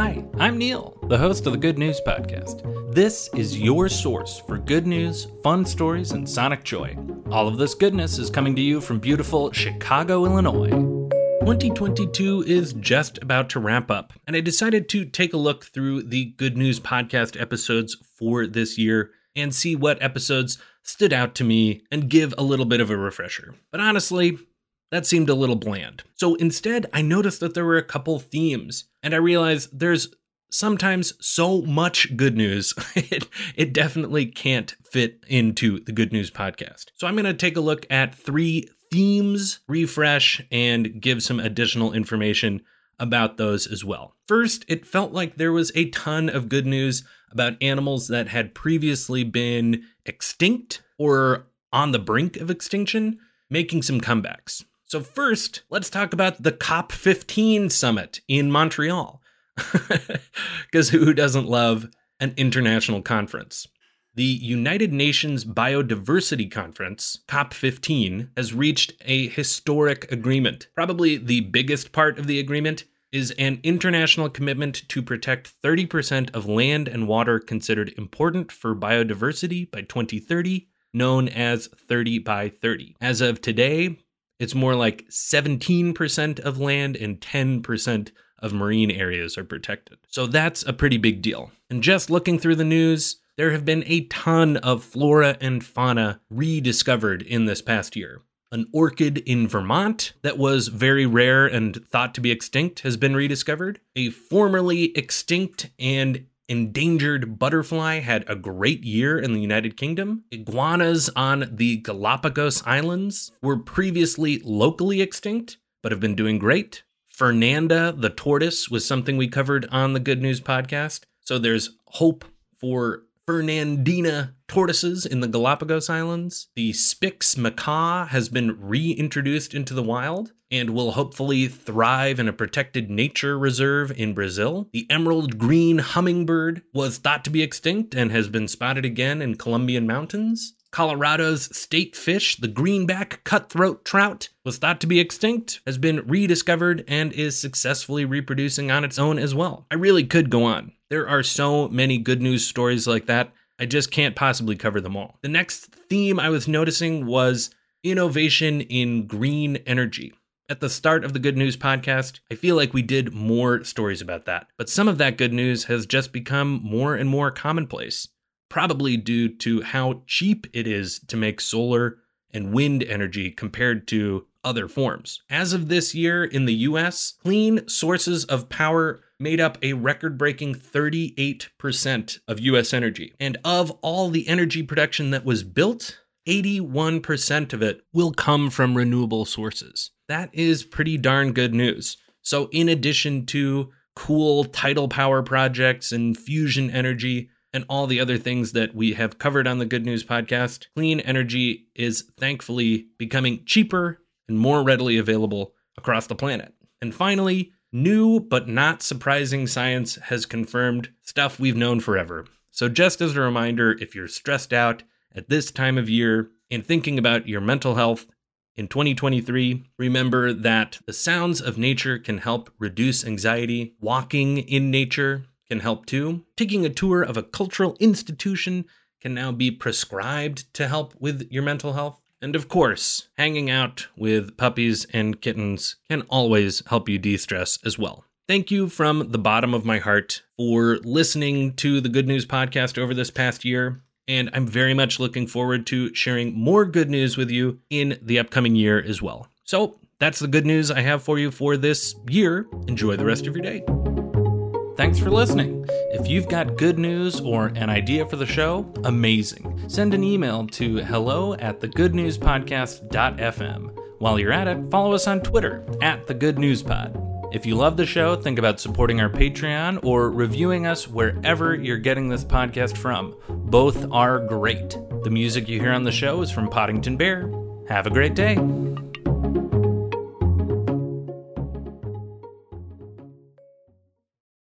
Hi, I'm Neil, the host of the Good News Podcast. This is your source for good news, fun stories, and sonic joy. All of this goodness is coming to you from beautiful Chicago, Illinois. 2022 is just about to wrap up, and I decided to take a look through the Good News Podcast episodes for this year and see what episodes stood out to me and give a little bit of a refresher. But honestly, that seemed a little bland. So instead, I noticed that there were a couple themes, and I realized there's sometimes so much good news, it, it definitely can't fit into the Good News podcast. So I'm going to take a look at three themes, refresh, and give some additional information about those as well. First, it felt like there was a ton of good news about animals that had previously been extinct or on the brink of extinction, making some comebacks. So, first, let's talk about the COP15 summit in Montreal. Because who doesn't love an international conference? The United Nations Biodiversity Conference, COP15, has reached a historic agreement. Probably the biggest part of the agreement is an international commitment to protect 30% of land and water considered important for biodiversity by 2030, known as 30 by 30. As of today, it's more like 17% of land and 10% of marine areas are protected. So that's a pretty big deal. And just looking through the news, there have been a ton of flora and fauna rediscovered in this past year. An orchid in Vermont that was very rare and thought to be extinct has been rediscovered. A formerly extinct and endangered butterfly had a great year in the United Kingdom. Iguanas on the Galapagos Islands were previously locally extinct, but have been doing great. Fernanda the tortoise was something we covered on the Good News podcast. So there's hope for Fernandina tortoises in the Galapagos Islands. The Spix macaw has been reintroduced into the wild and will hopefully thrive in a protected nature reserve in Brazil. The emerald green hummingbird was thought to be extinct and has been spotted again in Colombian mountains. Colorado's state fish, the greenback cutthroat trout, was thought to be extinct, has been rediscovered, and is successfully reproducing on its own as well. I really could go on. There are so many good news stories like that. I just can't possibly cover them all. The next theme I was noticing was innovation in green energy. At the start of the Good News podcast, I feel like we did more stories about that, but some of that good news has just become more and more commonplace, probably due to how cheap it is to make solar and wind energy compared to other forms. As of this year in the US, clean sources of power made up a record breaking 38% of US energy. And of all the energy production that was built, 81% of it will come from renewable sources. That is pretty darn good news. So, in addition to cool tidal power projects and fusion energy, and all the other things that we have covered on the Good News podcast, clean energy is thankfully becoming cheaper and more readily available across the planet. And finally, New but not surprising science has confirmed stuff we've known forever. So, just as a reminder, if you're stressed out at this time of year and thinking about your mental health in 2023, remember that the sounds of nature can help reduce anxiety. Walking in nature can help too. Taking a tour of a cultural institution can now be prescribed to help with your mental health. And of course, hanging out with puppies and kittens can always help you de stress as well. Thank you from the bottom of my heart for listening to the Good News Podcast over this past year. And I'm very much looking forward to sharing more good news with you in the upcoming year as well. So that's the good news I have for you for this year. Enjoy the rest of your day. Thanks for listening. If you've got good news or an idea for the show, amazing. Send an email to hello at thegoodnewspodcast.fm. While you're at it, follow us on Twitter at The Good News Pod. If you love the show, think about supporting our Patreon or reviewing us wherever you're getting this podcast from. Both are great. The music you hear on the show is from Poddington Bear. Have a great day.